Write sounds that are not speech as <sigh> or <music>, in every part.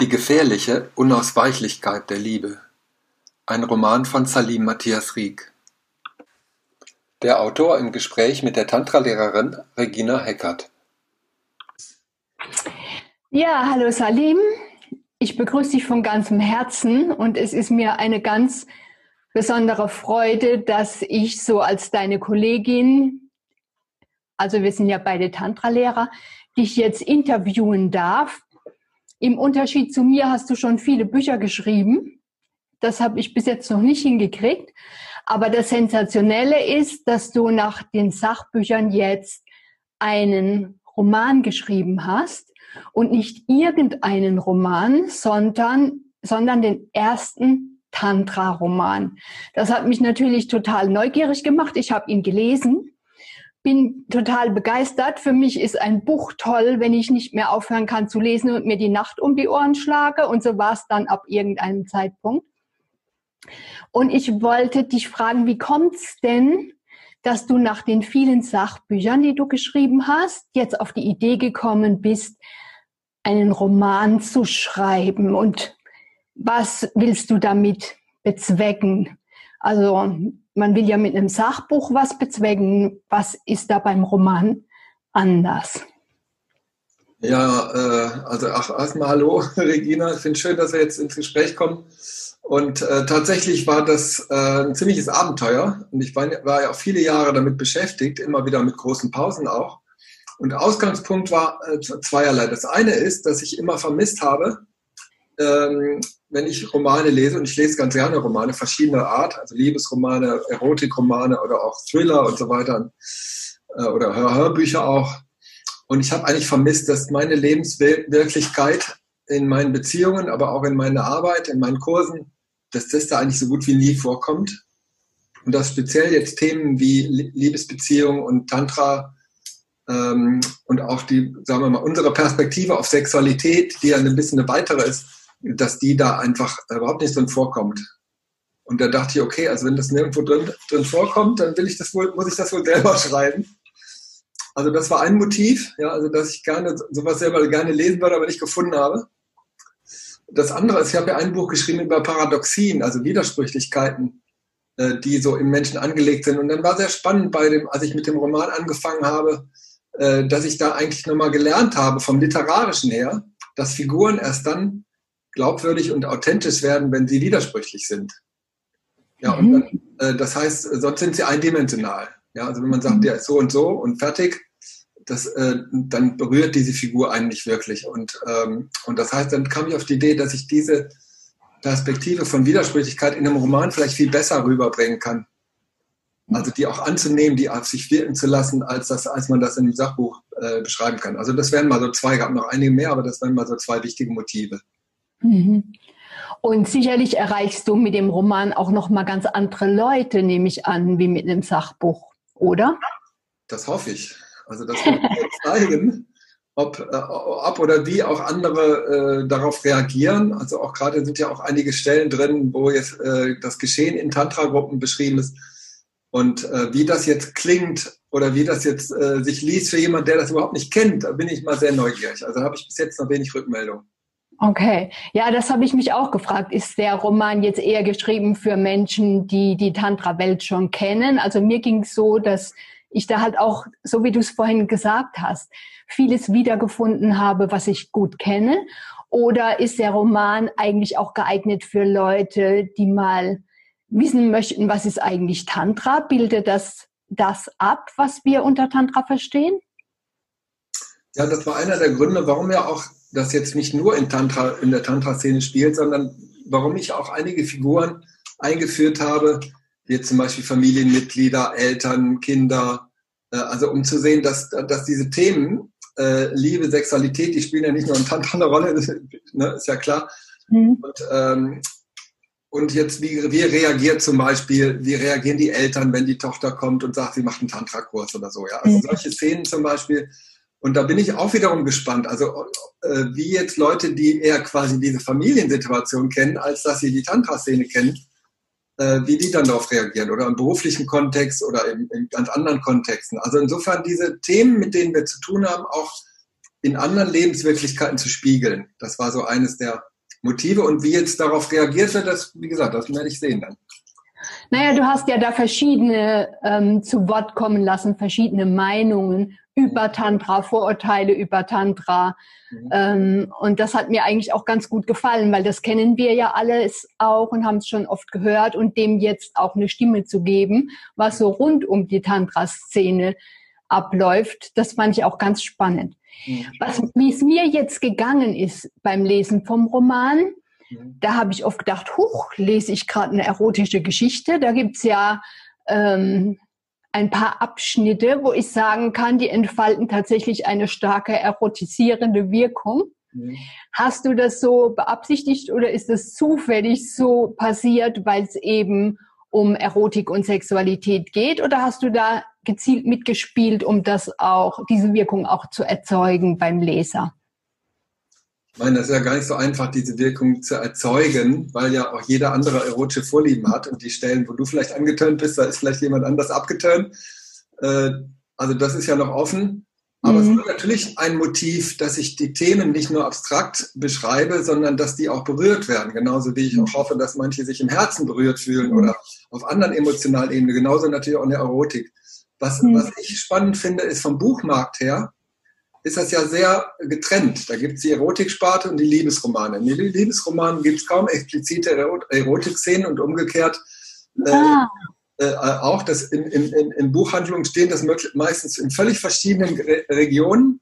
Die gefährliche Unausweichlichkeit der Liebe. Ein Roman von Salim Matthias Rieck. Der Autor im Gespräch mit der Tantra-Lehrerin Regina Heckert. Ja, hallo Salim. Ich begrüße dich von ganzem Herzen und es ist mir eine ganz besondere Freude, dass ich so als deine Kollegin, also wir sind ja beide Tantra-Lehrer, dich jetzt interviewen darf im Unterschied zu mir hast du schon viele Bücher geschrieben. Das habe ich bis jetzt noch nicht hingekriegt. Aber das Sensationelle ist, dass du nach den Sachbüchern jetzt einen Roman geschrieben hast und nicht irgendeinen Roman, sondern, sondern den ersten Tantra-Roman. Das hat mich natürlich total neugierig gemacht. Ich habe ihn gelesen bin total begeistert. Für mich ist ein Buch toll, wenn ich nicht mehr aufhören kann zu lesen und mir die Nacht um die Ohren schlage. Und so war es dann ab irgendeinem Zeitpunkt. Und ich wollte dich fragen, wie kommt es denn, dass du nach den vielen Sachbüchern, die du geschrieben hast, jetzt auf die Idee gekommen bist, einen Roman zu schreiben? Und was willst du damit bezwecken? Also man will ja mit einem Sachbuch was bezwecken. Was ist da beim Roman anders? Ja, äh, also erstmal hallo <laughs> Regina. Ich finde schön, dass wir jetzt ins Gespräch kommen. Und äh, tatsächlich war das äh, ein ziemliches Abenteuer. Und ich war, war ja auch viele Jahre damit beschäftigt, immer wieder mit großen Pausen auch. Und Ausgangspunkt war äh, zweierlei. Das eine ist, dass ich immer vermisst habe, ähm, wenn ich Romane lese, und ich lese ganz gerne Romane verschiedener Art, also Liebesromane, Erotikromane oder auch Thriller und so weiter, äh, oder Hör Hörbücher auch. Und ich habe eigentlich vermisst, dass meine Lebenswirklichkeit in meinen Beziehungen, aber auch in meiner Arbeit, in meinen Kursen, dass das da eigentlich so gut wie nie vorkommt. Und dass speziell jetzt Themen wie Liebesbeziehung und Tantra ähm, und auch die, sagen wir mal, unsere Perspektive auf Sexualität, die ja ein bisschen eine weitere ist, dass die da einfach überhaupt nicht drin vorkommt. Und da dachte ich, okay, also wenn das nirgendwo drin, drin vorkommt, dann will ich das wohl, muss ich das wohl selber schreiben. Also das war ein Motiv, ja, also dass ich gerne sowas selber gerne lesen würde, aber nicht gefunden habe. Das andere ist, ich habe ja ein Buch geschrieben über Paradoxien, also Widersprüchlichkeiten, äh, die so im Menschen angelegt sind. Und dann war sehr spannend bei dem, als ich mit dem Roman angefangen habe, äh, dass ich da eigentlich nochmal gelernt habe vom Literarischen her, dass Figuren erst dann glaubwürdig und authentisch werden, wenn sie widersprüchlich sind. Ja, mhm. und dann, äh, das heißt, sonst sind sie eindimensional. Ja, also wenn man sagt, mhm. der ist so und so und fertig, das, äh, dann berührt diese Figur einen nicht wirklich. Und, ähm, und das heißt, dann kam ich auf die Idee, dass ich diese Perspektive von Widersprüchlichkeit in einem Roman vielleicht viel besser rüberbringen kann. Also die auch anzunehmen, die auf sich wirken zu lassen, als, das, als man das in einem Sachbuch äh, beschreiben kann. Also das wären mal so zwei, gab noch einige mehr, aber das wären mal so zwei wichtige Motive. Mhm. Und sicherlich erreichst du mit dem Roman auch noch mal ganz andere Leute, nehme ich an, wie mit einem Sachbuch, oder? Das hoffe ich. Also das wird zeigen, ob, äh, ob oder wie auch andere äh, darauf reagieren. Also auch gerade sind ja auch einige Stellen drin, wo jetzt äh, das Geschehen in Tantra-Gruppen beschrieben ist. Und äh, wie das jetzt klingt oder wie das jetzt äh, sich liest für jemanden, der das überhaupt nicht kennt, da bin ich mal sehr neugierig. Also habe ich bis jetzt noch wenig Rückmeldung. Okay, ja, das habe ich mich auch gefragt. Ist der Roman jetzt eher geschrieben für Menschen, die die Tantra-Welt schon kennen? Also mir ging es so, dass ich da halt auch, so wie du es vorhin gesagt hast, vieles wiedergefunden habe, was ich gut kenne. Oder ist der Roman eigentlich auch geeignet für Leute, die mal wissen möchten, was ist eigentlich Tantra? Bildet das das ab, was wir unter Tantra verstehen? Ja, das war einer der Gründe, warum ja auch das jetzt nicht nur in, Tantra, in der Tantra-Szene spielt, sondern warum ich auch einige Figuren eingeführt habe, wie zum Beispiel Familienmitglieder, Eltern, Kinder, äh, also um zu sehen, dass, dass diese Themen, äh, Liebe, Sexualität, die spielen ja nicht nur in Tantra eine Rolle, <laughs> ne, ist ja klar. Mhm. Und, ähm, und jetzt, wie, wie reagiert zum Beispiel, wie reagieren die Eltern, wenn die Tochter kommt und sagt, sie macht einen Tantra-Kurs oder so, ja. Also mhm. solche Szenen zum Beispiel, und da bin ich auch wiederum gespannt, also äh, wie jetzt Leute, die eher quasi diese Familiensituation kennen, als dass sie die Tantra-Szene kennen, äh, wie die dann darauf reagieren oder im beruflichen Kontext oder in, in, ganz anderen Kontexten. Also insofern diese Themen, mit denen wir zu tun haben, auch in anderen Lebenswirklichkeiten zu spiegeln. Das war so eines der Motive. Und wie jetzt darauf reagiert wird, das, wie gesagt, das werde ich sehen dann. Naja, du hast ja da verschiedene ähm, zu Wort kommen lassen, verschiedene Meinungen über Tantra, Vorurteile über Tantra. Mhm. Ähm, und das hat mir eigentlich auch ganz gut gefallen, weil das kennen wir ja alles auch und haben es schon oft gehört und dem jetzt auch eine Stimme zu geben, was so rund um die Tantra-Szene abläuft, das fand ich auch ganz spannend. Mhm. Was, wie es mir jetzt gegangen ist beim Lesen vom Roman. Da habe ich oft gedacht, huch, lese ich gerade eine erotische Geschichte. Da gibt's ja ähm, ein paar Abschnitte, wo ich sagen kann, die entfalten tatsächlich eine starke erotisierende Wirkung. Mhm. Hast du das so beabsichtigt oder ist das zufällig so passiert, weil es eben um Erotik und Sexualität geht? Oder hast du da gezielt mitgespielt, um das auch, diese Wirkung auch zu erzeugen beim Leser? Ich meine, das ist ja gar nicht so einfach, diese Wirkung zu erzeugen, weil ja auch jeder andere erotische Vorlieben hat. Und die Stellen, wo du vielleicht angetönt bist, da ist vielleicht jemand anders abgetönt. Äh, also das ist ja noch offen. Aber mhm. es ist natürlich ein Motiv, dass ich die Themen nicht nur abstrakt beschreibe, sondern dass die auch berührt werden. Genauso wie ich auch hoffe, dass manche sich im Herzen berührt fühlen oder auf anderen emotionalen Ebenen. Genauso natürlich auch in der Erotik. Was, mhm. was ich spannend finde, ist vom Buchmarkt her, ist das ja sehr getrennt. Da gibt es die Erotiksparte und die Liebesromane. In den Liebesromanen gibt es kaum explizite Erotikszenen und umgekehrt äh, ah. äh, auch, dass in, in, in, Buchhandlungen stehen das meistens in völlig verschiedenen Regionen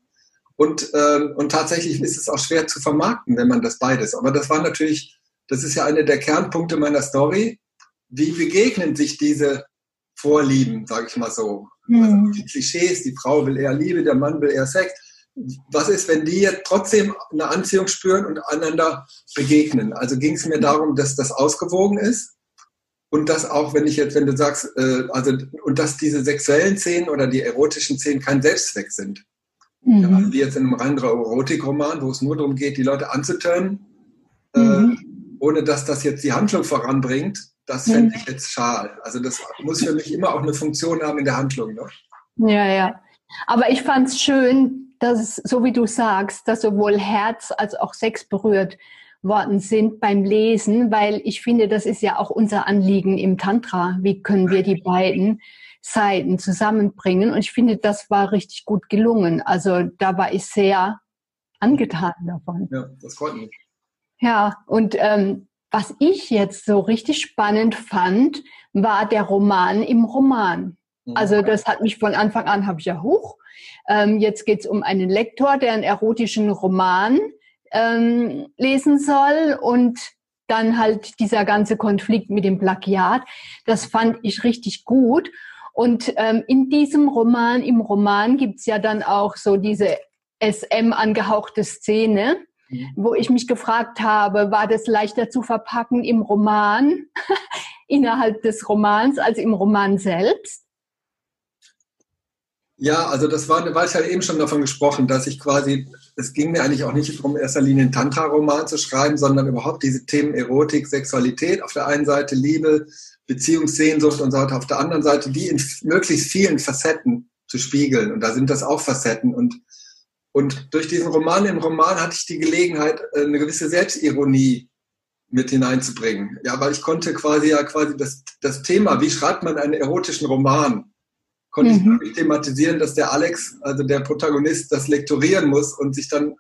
und, äh, und tatsächlich ist es auch schwer zu vermarkten, wenn man das beides. Aber das war natürlich, das ist ja einer der Kernpunkte meiner Story. Wie begegnen sich diese Vorlieben, sage ich mal so? Mhm. Also die Klischees, die Frau will eher Liebe, der Mann will eher Sex was ist, wenn die jetzt trotzdem eine Anziehung spüren und einander begegnen? Also ging es mir darum, dass das ausgewogen ist und dass auch, wenn ich jetzt, wenn du sagst, äh, also und dass diese sexuellen Szenen oder die erotischen Szenen kein Selbstzweck sind. Mhm. Ja, wie jetzt in einem reinen Erotikroman, wo es nur darum geht, die Leute anzutönen, äh, mhm. äh, ohne dass das jetzt die Handlung voranbringt, das mhm. fände ich jetzt schal. Also das muss für mich immer auch eine Funktion haben in der Handlung. Ne? Ja, ja. Aber ich fand es schön, dass, so wie du sagst, dass sowohl Herz als auch Sex berührt worden sind beim Lesen, weil ich finde, das ist ja auch unser Anliegen im Tantra. Wie können wir die beiden Seiten zusammenbringen? Und ich finde, das war richtig gut gelungen. Also da war ich sehr angetan davon. Ja, das freut mich. Ja, und ähm, was ich jetzt so richtig spannend fand, war der Roman im Roman. Mhm. Also das hat mich von Anfang an, habe ich ja hoch. Ähm, jetzt geht es um einen Lektor, der einen erotischen Roman ähm, lesen soll und dann halt dieser ganze Konflikt mit dem Plagiat. Das fand ich richtig gut. Und ähm, in diesem Roman, im Roman gibt's ja dann auch so diese SM angehauchte Szene, mhm. wo ich mich gefragt habe, war das leichter zu verpacken im Roman, <laughs> innerhalb des Romans, als im Roman selbst? Ja, also das war, weil ich halt eben schon davon gesprochen, dass ich quasi, es ging mir eigentlich auch nicht darum, in erster Linie einen Tantra-Roman zu schreiben, sondern überhaupt diese Themen Erotik, Sexualität auf der einen Seite, Liebe, Beziehungssehnsucht und so weiter auf der anderen Seite, die in möglichst vielen Facetten zu spiegeln. Und da sind das auch Facetten. Und, und durch diesen Roman, im Roman hatte ich die Gelegenheit, eine gewisse Selbstironie mit hineinzubringen. Ja, weil ich konnte quasi ja quasi das, das Thema, wie schreibt man einen erotischen Roman? Konnte mhm. ich thematisieren, dass der Alex, also der Protagonist, das lektorieren muss und sich dann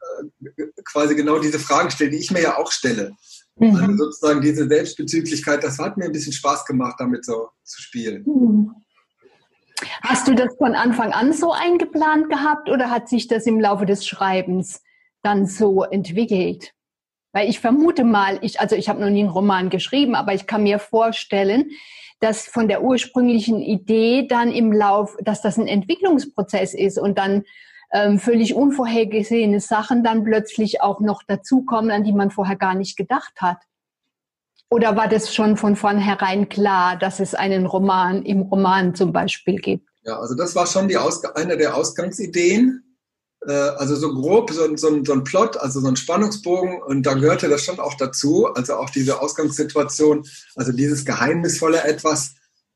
äh, quasi genau diese Fragen stellt, die ich mir ja auch stelle. Mhm. Also sozusagen diese Selbstbezüglichkeit, das hat mir ein bisschen Spaß gemacht, damit so zu spielen. Mhm. Hast du das von Anfang an so eingeplant gehabt oder hat sich das im Laufe des Schreibens dann so entwickelt? Weil ich vermute mal, ich, also ich habe noch nie einen Roman geschrieben, aber ich kann mir vorstellen, dass von der ursprünglichen Idee dann im Lauf, dass das ein Entwicklungsprozess ist und dann ähm, völlig unvorhergesehene Sachen dann plötzlich auch noch dazukommen, an die man vorher gar nicht gedacht hat. Oder war das schon von vornherein klar, dass es einen Roman im Roman zum Beispiel gibt? Ja, also das war schon die Aus eine der Ausgangsideen. Äh, also so grob so, so, so, ein Plot, also so ein Spannungsbogen und da gehörte das schon auch dazu, also auch diese Ausgangssituation, also dieses geheimnisvolle Etwas,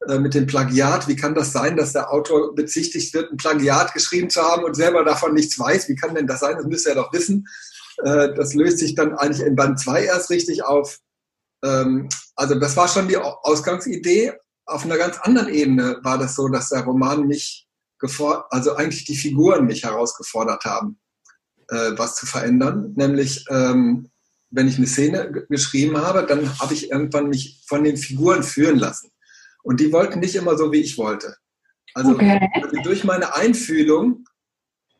äh, mit dem Plagiat. Wie kann das sein, dass der Autor bezichtigt wird, ein Plagiat geschrieben zu haben und selber davon nichts weiß? Wie kann denn das sein? Das müsste er doch wissen. Äh, das löst sich dann eigentlich in Band 2 erst richtig auf. Ähm, also das war schon die Ausgangsidee. Auf einer ganz anderen Ebene war das so, dass der Roman mich gefordert, also eigentlich die Figuren mich herausgefordert haben, äh, was zu verändern. Nämlich, ähm, wenn ich eine Szene geschrieben habe, dann habe ich irgendwann mich von den Figuren führen lassen. Und die wollten nicht immer so, wie ich wollte. Also, okay. also durch meine Einfühlung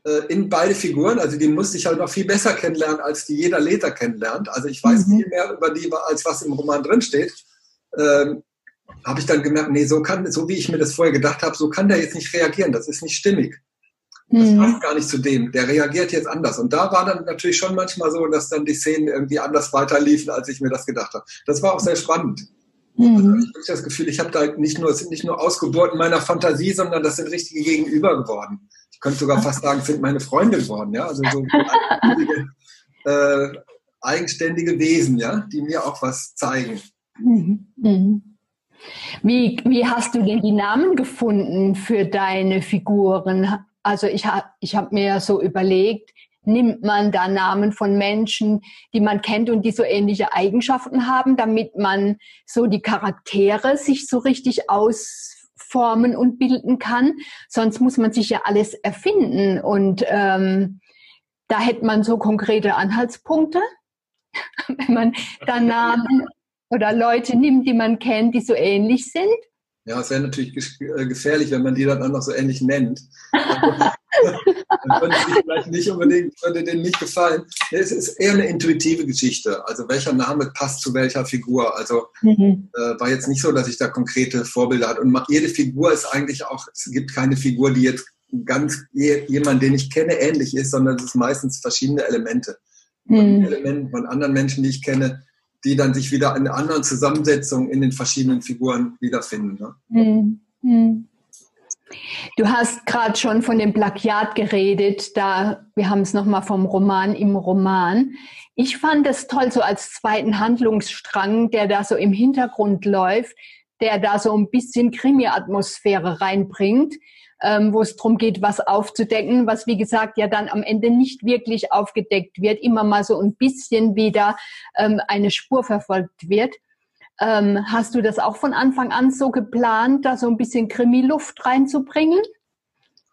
äh, in beide Figuren, also die musste ich halt noch viel besser kennenlernen, als die jeder Leser kennenlernt. Also ich weiß mhm. viel mehr über die, als was im Roman drinsteht. Ähm, habe ich dann gemerkt, nee, so kann, so wie ich mir das vorher gedacht habe, so kann der jetzt nicht reagieren. Das ist nicht stimmig. Das mhm. passt gar nicht zu dem. Der reagiert jetzt anders. Und da war dann natürlich schon manchmal so, dass dann die Szenen irgendwie anders weiterliefen, als ich mir das gedacht habe. Das war auch sehr spannend. Mhm. Also ich habe das Gefühl, ich habe da nicht nur, es sind nicht nur Ausgeburten meiner Fantasie, sondern das sind richtige Gegenüber geworden. Ich könnte sogar fast sagen, sind meine Freunde geworden, ja. Also so eigenständige, äh, eigenständige Wesen, ja, die mir auch was zeigen. Mhm. Wie, wie hast du denn die Namen gefunden für deine Figuren? Also ich habe ich hab mir so überlegt, nimmt man da Namen von Menschen, die man kennt und die so ähnliche Eigenschaften haben, damit man so die Charaktere sich so richtig ausformen und bilden kann. Sonst muss man sich ja alles erfinden und ähm, da hätte man so konkrete Anhaltspunkte, <laughs> wenn man da Namen oder Leute nimmt, die man kennt, die so ähnlich sind? Ja, es wäre natürlich äh, gefährlich, wenn man die dann auch noch so ähnlich nennt. <laughs> dann würde ich vielleicht nicht unbedingt, würde denen nicht gefallen. Es ist eher eine intuitive Geschichte. Also welcher Name passt zu welcher Figur. Also mhm. äh, war jetzt nicht so, dass ich da konkrete Vorbilder hatte. Und jede Figur ist eigentlich auch, es gibt keine Figur, die jetzt ganz jemand, den ich kenne, ähnlich ist, sondern es ist meistens verschiedene Elemente. Mhm. Elementen von anderen Menschen, die ich kenne, die dann sich wieder in anderen Zusammensetzungen in den verschiedenen Figuren wiederfinden. Ne? Mhm. Du hast gerade schon von dem Plagiat geredet, da wir haben es nochmal vom Roman im Roman. Ich fand es toll, so als zweiten Handlungsstrang, der da so im Hintergrund läuft, der da so ein bisschen Krimi-Atmosphäre reinbringt ähm, wo es darum geht, was aufzudecken, was wie gesagt ja dann am Ende nicht wirklich aufgedeckt wird, immer mal so ein bisschen wieder ähm, eine Spur verfolgt wird. Ähm, hast du das auch von Anfang an so geplant, da so ein bisschen Krimi-Luft reinzubringen?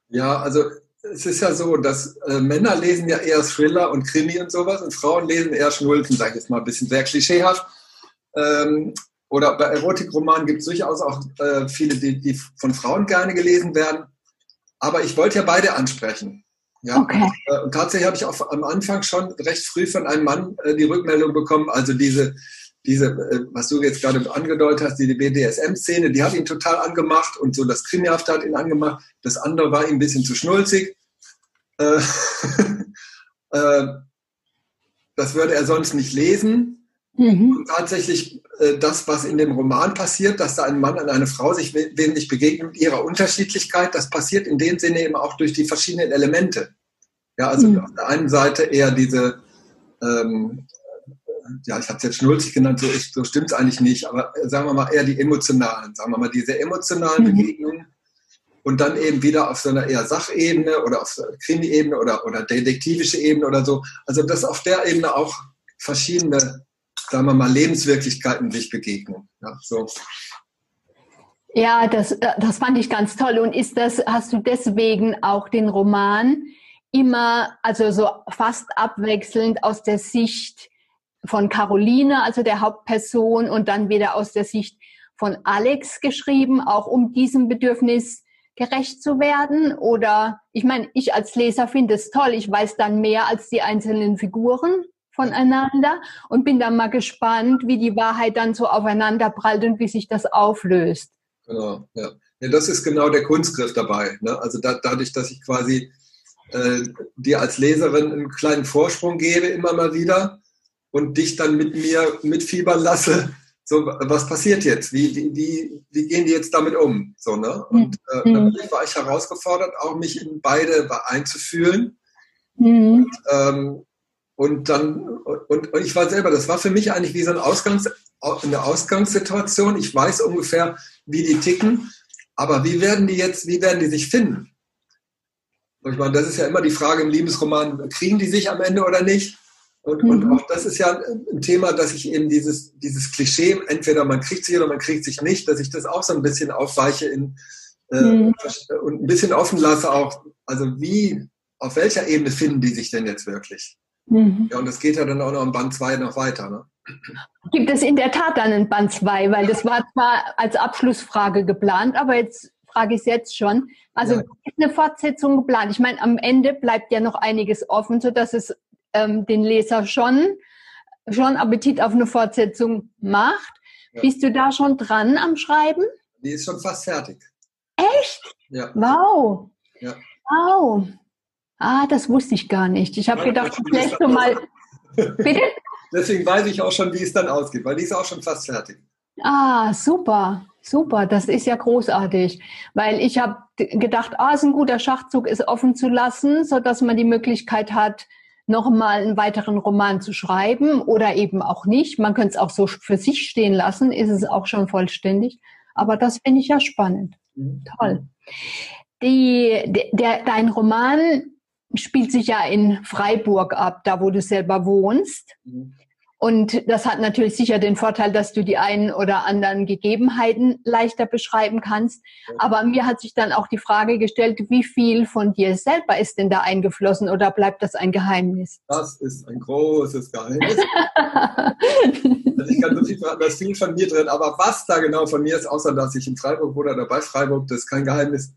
Ja, also es ist ja so, dass äh, Männer lesen ja eher Thriller und Krimi und sowas und Frauen lesen eher Schnulzen, sage ich jetzt mal ein bisschen sehr klischeehaft. Ähm, oder bei Erotikromanen gibt es durchaus auch äh, viele, die, die von Frauen gerne gelesen werden. Aber ich wollte ja beide ansprechen. Ja, okay. Äh, und tatsächlich habe ich auch am Anfang schon recht früh von einem Mann äh, die Rückmeldung bekommen, also diese, diese, äh, was du jetzt gerade angedeutet hast, diese BDSM-Szene, die hat ihn total angemacht und so das Krimihafte hat ihn angemacht. Das andere war ihm ein bisschen zu schnulzig. <laughs> das würde er sonst nicht lesen. Mhm. Und tatsächlich äh, das, was in dem Roman passiert, dass da ein Mann und eine Frau sich wesentlich begegnen mit ihrer Unterschiedlichkeit, das passiert in dem Sinne eben auch durch die verschiedenen Elemente. Ja, also mhm. auf der einen Seite eher diese, ähm, ja, ich habe es jetzt schnulzig genannt, so, so stimmt es eigentlich nicht, aber äh, sagen wir mal eher die emotionalen, sagen wir mal diese emotionalen mhm. Begegnungen und dann eben wieder auf so einer eher Sachebene oder auf so Krimi-Ebene oder, oder detektivische Ebene oder so. Also dass auf der Ebene auch verschiedene sagen wir mal, Lebenswirklichkeiten sich begegnen. Ja, so. ja das, äh, das fand ich ganz toll. Und ist das, hast du deswegen auch den Roman immer, also so fast abwechselnd aus der Sicht von Caroline, also der Hauptperson, und dann wieder aus der Sicht von Alex geschrieben, auch um diesem Bedürfnis gerecht zu werden? Oder ich meine, ich als Leser finde es toll, ich weiß dann mehr als die einzelnen Figuren voneinander und bin dann mal gespannt, wie die Wahrheit dann so aufeinander prallt und wie sich das auflöst. Genau, ja. ja das ist genau der Kunstgriff dabei. Ne? Also da, dadurch, dass ich quasi äh, dir als Leserin einen kleinen Vorsprung gebe, immer mal wieder und dich dann mit mir mitfiebern lasse, so, was passiert jetzt? Wie, wie, wie, wie gehen die jetzt damit um? So, ne? Und äh, mhm. natürlich war ich herausgefordert, auch mich in beide einzufühlen. Mhm. Und, ähm, und dann, und, und ich war selber, das war für mich eigentlich wie so ein Ausgangs, in der Ausgangssituation. Ich weiß ungefähr, wie die ticken. Aber wie werden die jetzt, wie werden die sich finden? Ich meine, das ist ja immer die Frage im Liebesroman, kriegen die sich am Ende oder nicht? Und, mhm. und auch das ist ja ein Thema, dass ich eben dieses, dieses Klischee, entweder man kriegt sich oder man kriegt sich nicht, dass ich das auch so ein bisschen aufweiche in, äh, mhm. und ein bisschen offen lasse auch, also wie, auf welcher Ebene finden die sich denn jetzt wirklich? Mhm. Ja, und das geht ja dann auch noch im Band 2 noch weiter. Ne? Gibt es in der Tat dann ein Band 2, weil das war zwar als Abschlussfrage geplant, aber jetzt frage ich es jetzt schon. Also ja. ist eine Fortsetzung geplant? Ich meine, am Ende bleibt ja noch einiges offen, sodass es ähm, den Leser schon, schon Appetit auf eine Fortsetzung macht. Ja. Bist du da schon dran am Schreiben? Die ist schon fast fertig. Echt? Ja. Wow. Ja. Wow. Ah, das wusste ich gar nicht. Ich habe gedacht, vielleicht so mal. <laughs> Bitte? Deswegen weiß ich auch schon, wie es dann ausgeht, weil die ist auch schon fast fertig. Ah, super, super. Das ist ja großartig, weil ich habe gedacht, ah, es ist ein guter Schachzug, es offen zu lassen, so dass man die Möglichkeit hat, nochmal einen weiteren Roman zu schreiben oder eben auch nicht. Man könnte es auch so für sich stehen lassen, ist es auch schon vollständig. Aber das finde ich ja spannend. Mhm. Toll. Die, der, dein Roman spielt sich ja in Freiburg ab, da wo du selber wohnst. Mhm. Und das hat natürlich sicher den Vorteil, dass du die einen oder anderen Gegebenheiten leichter beschreiben kannst. Aber mir hat sich dann auch die Frage gestellt, wie viel von dir selber ist denn da eingeflossen oder bleibt das ein Geheimnis? Das ist ein großes Geheimnis. <laughs> also ich kann so viel verraten, da ist viel von mir drin. Aber was da genau von mir ist, außer dass ich in Freiburg wohne oder bei Freiburg, das ist kein Geheimnis.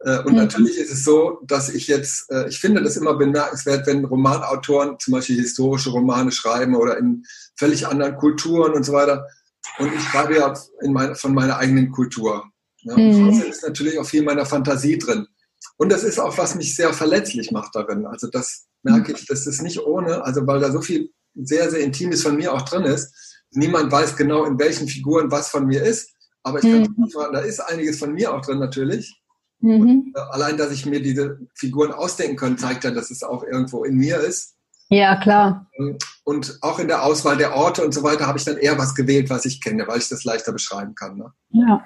Äh, und mhm. natürlich ist es so, dass ich jetzt, äh, ich finde das immer bemerkenswert, wenn Romanautoren zum Beispiel historische Romane schreiben oder in völlig anderen Kulturen und so weiter. Und ich schreibe ja in meine, von meiner eigenen Kultur. Ja, mhm. Und ist natürlich auch viel meiner Fantasie drin. Und das ist auch, was mich sehr verletzlich macht darin. Also das merke ich, das ist nicht ohne, also weil da so viel sehr, sehr Intimes von mir auch drin ist. Niemand weiß genau, in welchen Figuren was von mir ist. Aber ich kann mhm. sagen, da ist einiges von mir auch drin natürlich. Mhm. Allein, dass ich mir diese Figuren ausdenken kann, zeigt ja, dass es auch irgendwo in mir ist. Ja, klar. Ähm, und auch in der Auswahl der Orte und so weiter habe ich dann eher was gewählt, was ich kenne, weil ich das leichter beschreiben kann. Ne? Ja.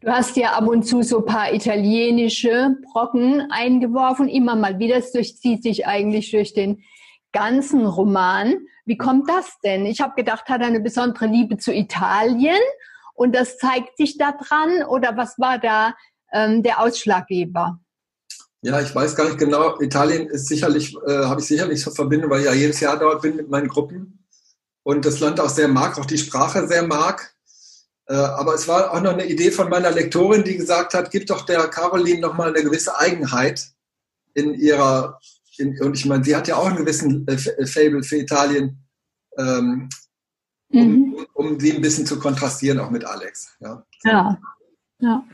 Du hast ja ab und zu so ein paar italienische Brocken eingeworfen, immer mal wieder. Das durchzieht sich eigentlich durch den ganzen Roman. Wie kommt das denn? Ich habe gedacht, hat er eine besondere Liebe zu Italien und das zeigt sich da dran oder was war da ähm, der Ausschlaggeber? Ja, ich weiß gar nicht genau. Italien ist sicherlich, äh, habe ich sicherlich so Verbindung, weil ich ja jedes Jahr dort bin mit meinen Gruppen und das Land auch sehr mag, auch die Sprache sehr mag. Äh, aber es war auch noch eine Idee von meiner Lektorin, die gesagt hat, gib doch der Caroline noch mal eine gewisse Eigenheit in ihrer, in, und ich meine, sie hat ja auch einen gewissen äh, Fable für Italien, ähm, um, mhm. um, sie ein bisschen zu kontrastieren, auch mit Alex. Ja, ja. ja.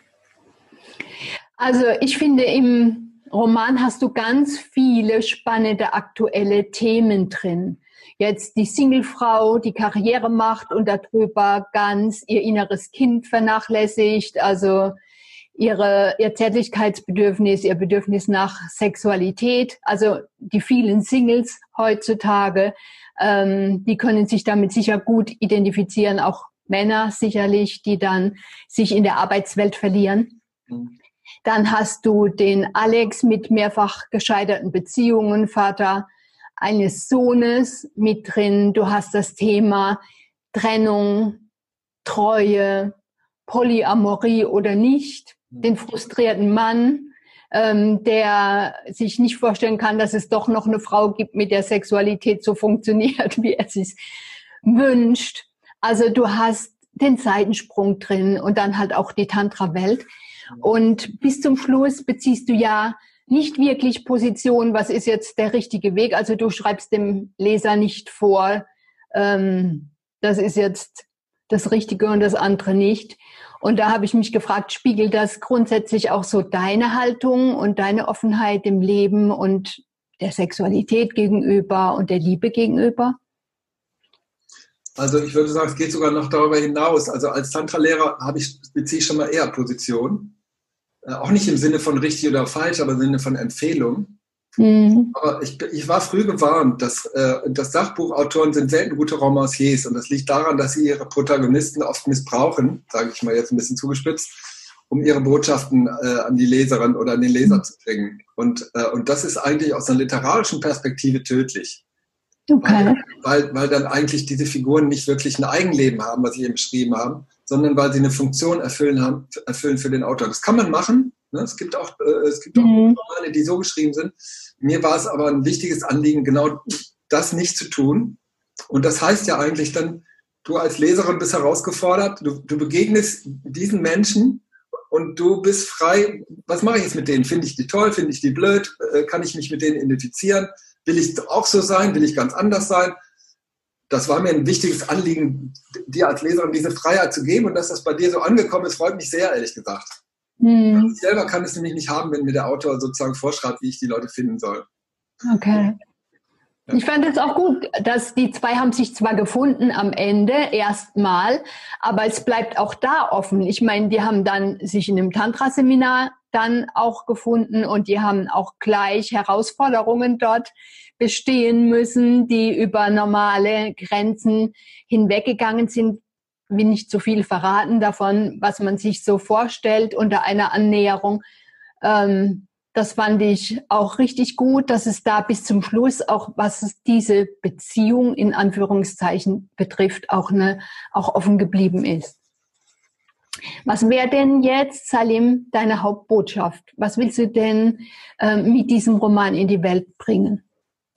Also ich finde, im Roman hast du ganz viele spannende aktuelle Themen drin. Jetzt die Singlefrau, die Karriere macht und darüber ganz ihr inneres Kind vernachlässigt, also ihre, ihr Zärtlichkeitsbedürfnis, ihr Bedürfnis nach Sexualität, also die vielen Singles heutzutage, ähm, die können sich damit sicher gut identifizieren, auch Männer sicherlich, die dann sich in der Arbeitswelt verlieren. Mhm. Dann hast du den Alex mit mehrfach gescheiterten Beziehungen, Vater eines Sohnes mit drin. Du hast das Thema Trennung, Treue, Polyamorie oder nicht, den frustrierten Mann, ähm, der sich nicht vorstellen kann, dass es doch noch eine Frau gibt, mit der Sexualität so funktioniert, <laughs> wie er sich wünscht. Also du hast den Seitensprung drin und dann halt auch die Tantra-Welt. Und bis zum Schluss beziehst du ja nicht wirklich Position, was ist jetzt der richtige Weg. Also du schreibst dem Leser nicht vor, ähm, das ist jetzt das Richtige und das andere nicht. Und da habe ich mich gefragt, spiegelt das grundsätzlich auch so deine Haltung und deine Offenheit im Leben und der Sexualität gegenüber und der Liebe gegenüber? Also ich würde sagen, es geht sogar noch darüber hinaus. Also als Tantra-Lehrer habe ich, beziehe ich schon mal eher Position. Äh, auch nicht im Sinne von richtig oder falsch, aber im Sinne von Empfehlung. Mhm. Aber ich, ich war früh gewarnt, dass, äh, dass Sachbuchautoren sind selten gute Romanciers und das liegt daran, dass sie ihre Protagonisten oft missbrauchen, sage ich mal jetzt ein bisschen zugespitzt, um ihre Botschaften äh, an die Leserin oder an den Leser zu bringen. Und, äh, und das ist eigentlich aus einer literarischen Perspektive tödlich. Okay. Weil, weil, weil dann eigentlich diese Figuren nicht wirklich ein Eigenleben haben, was sie eben beschrieben haben, sondern weil sie eine Funktion erfüllen, haben, erfüllen für den Autor. Das kann man machen. Ne? Es gibt auch, äh, es gibt auch mhm. Romane, die so geschrieben sind. Mir war es aber ein wichtiges Anliegen, genau das nicht zu tun. Und das heißt ja eigentlich dann, du als Leserin bist herausgefordert, du, du begegnest diesen Menschen und du bist frei. Was mache ich jetzt mit denen? Finde ich die toll? Finde ich die blöd? Äh, kann ich mich mit denen identifizieren? Will ich auch so sein? Will ich ganz anders sein? Das war mir ein wichtiges Anliegen, dir als Leserin diese Freiheit zu geben und dass das bei dir so angekommen ist, freut mich sehr, ehrlich gesagt. Hm. Ich selber kann es nämlich nicht haben, wenn mir der Autor sozusagen vorschreibt, wie ich die Leute finden soll. Okay. Ich fand es auch gut, dass die zwei haben sich zwar gefunden am Ende erstmal, aber es bleibt auch da offen. Ich meine, die haben dann sich in einem Tantra-Seminar dann auch gefunden und die haben auch gleich Herausforderungen dort bestehen müssen, die über normale Grenzen hinweggegangen sind. Will nicht zu viel verraten davon, was man sich so vorstellt unter einer Annäherung. Ähm, das fand ich auch richtig gut, dass es da bis zum Schluss auch, was diese Beziehung in Anführungszeichen betrifft, auch, eine, auch offen geblieben ist. Was wäre denn jetzt, Salim, deine Hauptbotschaft? Was willst du denn äh, mit diesem Roman in die Welt bringen?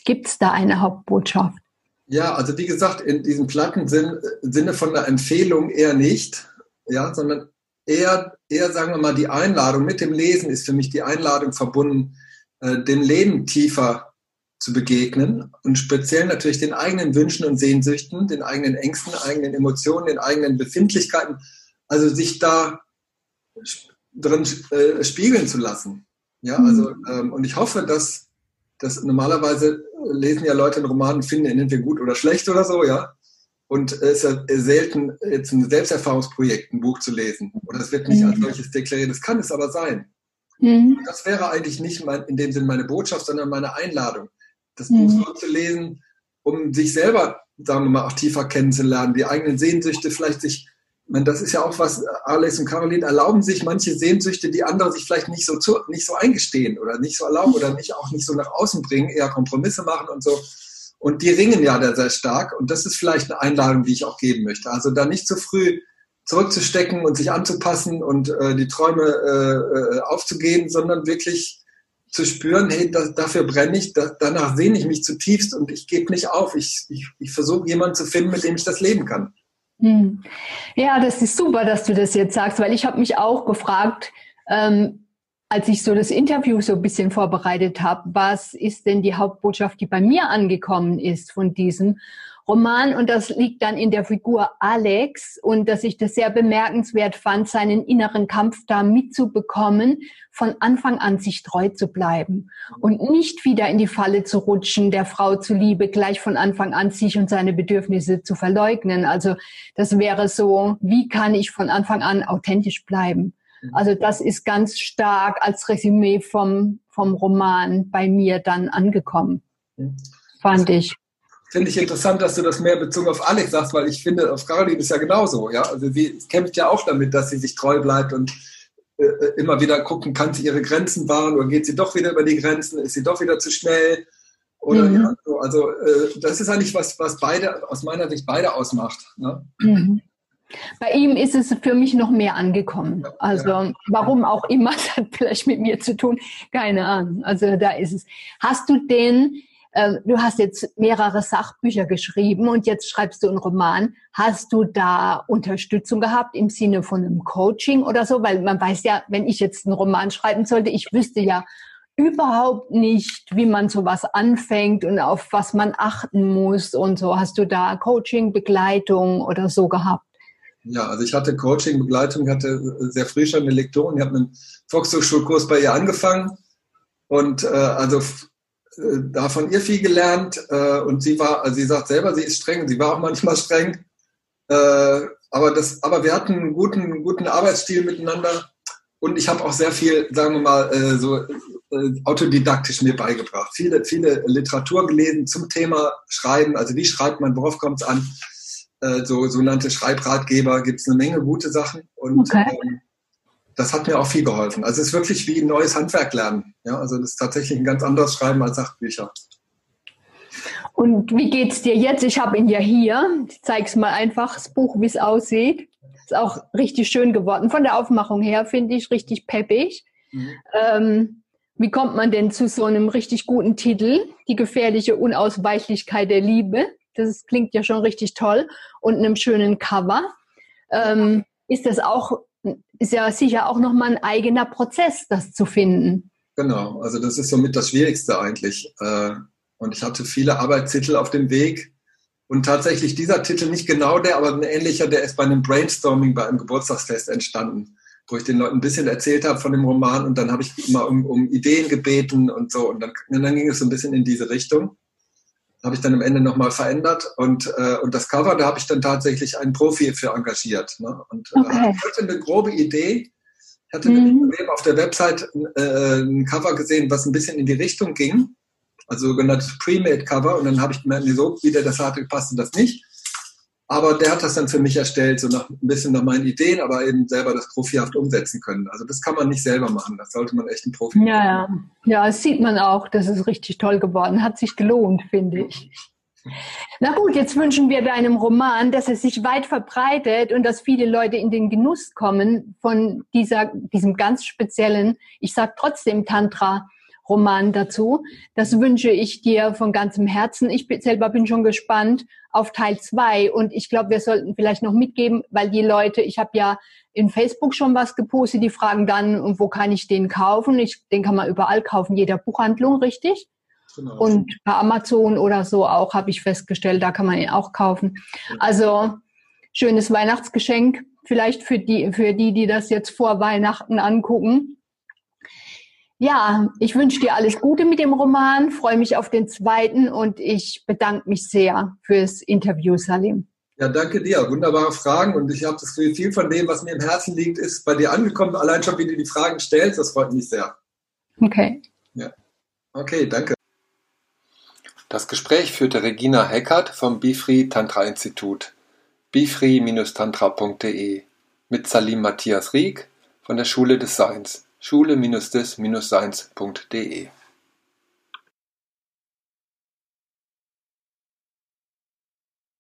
Gibt es da eine Hauptbotschaft? Ja, also wie gesagt, in diesem platten Sinn, Sinne von der Empfehlung eher nicht, ja, sondern eher, eher, sagen wir mal, die Einladung mit dem Lesen ist für mich die Einladung verbunden, äh, dem Leben tiefer zu begegnen und speziell natürlich den eigenen Wünschen und Sehnsüchten, den eigenen Ängsten, eigenen Emotionen, den eigenen Befindlichkeiten, also sich da drin äh, spiegeln zu lassen. Ja, also, mhm. ähm, und ich hoffe, dass das normalerweise lesen ja Leute einen Roman und finden ihn entweder gut oder schlecht oder so, ja. Und es ist ja selten, jetzt ein Selbsterfahrungsprojekt, ein Buch zu lesen. Oder es wird nicht mhm. als solches deklariert. Das kann es aber sein. Mhm. Das wäre eigentlich nicht mein, in dem Sinn meine Botschaft, sondern meine Einladung. Das mhm. Buch so zu lesen, um sich selber, sagen wir mal, auch tiefer kennenzulernen, die eigenen Sehnsüchte vielleicht sich meine, das ist ja auch was, Alex und Caroline erlauben sich manche Sehnsüchte, die andere sich vielleicht nicht so, zu, nicht so eingestehen oder nicht so erlauben oder nicht, auch nicht so nach außen bringen, eher Kompromisse machen und so. Und die ringen ja da sehr stark. Und das ist vielleicht eine Einladung, die ich auch geben möchte. Also da nicht zu früh zurückzustecken und sich anzupassen und äh, die Träume äh, äh aufzugeben, sondern wirklich zu spüren, hey, da, dafür brenne ich, da, danach sehne ich mich zutiefst und ich gebe nicht auf. Ich, ich, ich versuche jemanden zu finden, mit dem ich das leben kann. Hm. Ja, das ist super, dass du das jetzt sagst, weil ich habe mich auch gefragt, ähm, als ich so das Interview so ein bisschen vorbereitet habe, was ist denn die Hauptbotschaft, die bei mir angekommen ist von diesem? Roman und das liegt dann in der Figur Alex und dass ich das sehr bemerkenswert fand, seinen inneren Kampf da mitzubekommen, von Anfang an sich treu zu bleiben und nicht wieder in die Falle zu rutschen, der Frau zuliebe gleich von Anfang an sich und seine Bedürfnisse zu verleugnen. Also das wäre so, wie kann ich von Anfang an authentisch bleiben? Mhm. Also das ist ganz stark als Resümee vom, vom Roman bei mir dann angekommen, fand ich finde ich interessant, dass du das mehr bezogen auf Alex sagst, weil ich finde, auf Caroline ist ja genauso. Ja? Also sie kämpft ja auch damit, dass sie sich treu bleibt und äh, immer wieder gucken, kann sie ihre Grenzen wahren oder geht sie doch wieder über die Grenzen, ist sie doch wieder zu schnell? Oder mhm. ja, so, also äh, das ist eigentlich was, was beide aus meiner Sicht beide ausmacht. Ne? Mhm. Bei ihm ist es für mich noch mehr angekommen. Also warum auch immer, <laughs> das hat vielleicht mit mir zu tun, keine Ahnung. Also da ist es. Hast du den ähm, du hast jetzt mehrere Sachbücher geschrieben und jetzt schreibst du einen Roman. Hast du da Unterstützung gehabt im Sinne von einem Coaching oder so? Weil man weiß ja, wenn ich jetzt einen Roman schreiben sollte, ich wüsste ja überhaupt nicht, wie man sowas anfängt und auf was man achten muss und so. Hast du da Coaching, Begleitung oder so gehabt? Ja, also ich hatte Coaching, Begleitung, hatte sehr früh schon eine Lektorin, ich habe einen Volkshochschulkurs bei ihr angefangen und äh, also äh, da von ihr viel gelernt äh, und sie war, also sie sagt selber, sie ist streng, sie war auch manchmal streng, äh, aber das, aber wir hatten einen guten, guten Arbeitsstil miteinander und ich habe auch sehr viel, sagen wir mal, äh, so äh, autodidaktisch mir beigebracht. Viele, viele Literatur gelesen zum Thema Schreiben. Also wie schreibt man, worauf kommt es an? Äh, so sogenannte Schreibratgeber gibt es eine Menge gute Sachen. Und okay. ähm, das hat mir auch viel geholfen. Also es ist wirklich wie ein neues Handwerk lernen. Ja, also das ist tatsächlich ein ganz anderes Schreiben als Sachbücher. Und wie geht es dir jetzt? Ich habe ihn ja hier. Ich zeige es mal einfach, das Buch, wie es aussieht. Ist auch richtig schön geworden. Von der Aufmachung her finde ich richtig peppig. Mhm. Ähm, wie kommt man denn zu so einem richtig guten Titel? Die gefährliche Unausweichlichkeit der Liebe. Das klingt ja schon richtig toll. Und einem schönen Cover. Ähm, ist das auch, ist ja sicher auch nochmal ein eigener Prozess, das zu finden. Genau, also das ist somit das Schwierigste eigentlich. Äh, und ich hatte viele Arbeitstitel auf dem Weg. Und tatsächlich dieser Titel, nicht genau der, aber ein ähnlicher, der ist bei einem Brainstorming bei einem Geburtstagsfest entstanden, wo ich den Leuten ein bisschen erzählt habe von dem Roman und dann habe ich immer um, um Ideen gebeten und so. Und dann, und dann ging es so ein bisschen in diese Richtung. Habe ich dann am Ende nochmal verändert und, äh, und das Cover, da habe ich dann tatsächlich einen Profi für engagiert. Ne? Und äh, okay. ich hatte eine grobe Idee. Ich hatte mhm. auf der Website äh, ein Cover gesehen, was ein bisschen in die Richtung ging also sogenanntes Pre-Made-Cover. Und dann habe ich gemerkt, nee, so wie der das hatte, passte das nicht. Aber der hat das dann für mich erstellt, so nach, ein bisschen nach meinen Ideen, aber eben selber das profihaft umsetzen können. Also das kann man nicht selber machen. Das sollte man echt ein Profi machen. Ja, ja. Ja, das sieht man auch. Das ist richtig toll geworden. Hat sich gelohnt, finde ich. Na gut, jetzt wünschen wir deinem Roman, dass er sich weit verbreitet und dass viele Leute in den Genuss kommen von dieser, diesem ganz speziellen, ich sage trotzdem Tantra, Roman dazu. Das wünsche ich dir von ganzem Herzen. Ich selber bin schon gespannt auf Teil zwei und ich glaube, wir sollten vielleicht noch mitgeben, weil die Leute, ich habe ja in Facebook schon was gepostet, die fragen dann, wo kann ich den kaufen? Ich, den kann man überall kaufen, jeder Buchhandlung, richtig? Genau. Und bei Amazon oder so auch, habe ich festgestellt, da kann man ihn auch kaufen. Also schönes Weihnachtsgeschenk, vielleicht für die, für die, die das jetzt vor Weihnachten angucken. Ja, ich wünsche dir alles Gute mit dem Roman, freue mich auf den zweiten und ich bedanke mich sehr fürs Interview, Salim. Ja, danke dir. Wunderbare Fragen und ich habe das Gefühl, viel von dem, was mir im Herzen liegt, ist bei dir angekommen. Allein schon, wie du die Fragen stellst, das freut mich sehr. Okay. Ja. Okay, danke. Das Gespräch führte Regina Heckert vom Bifri Tantra Institut, bifri-tantra.de, mit Salim Matthias Rieck von der Schule des Seins schule-des-seins.de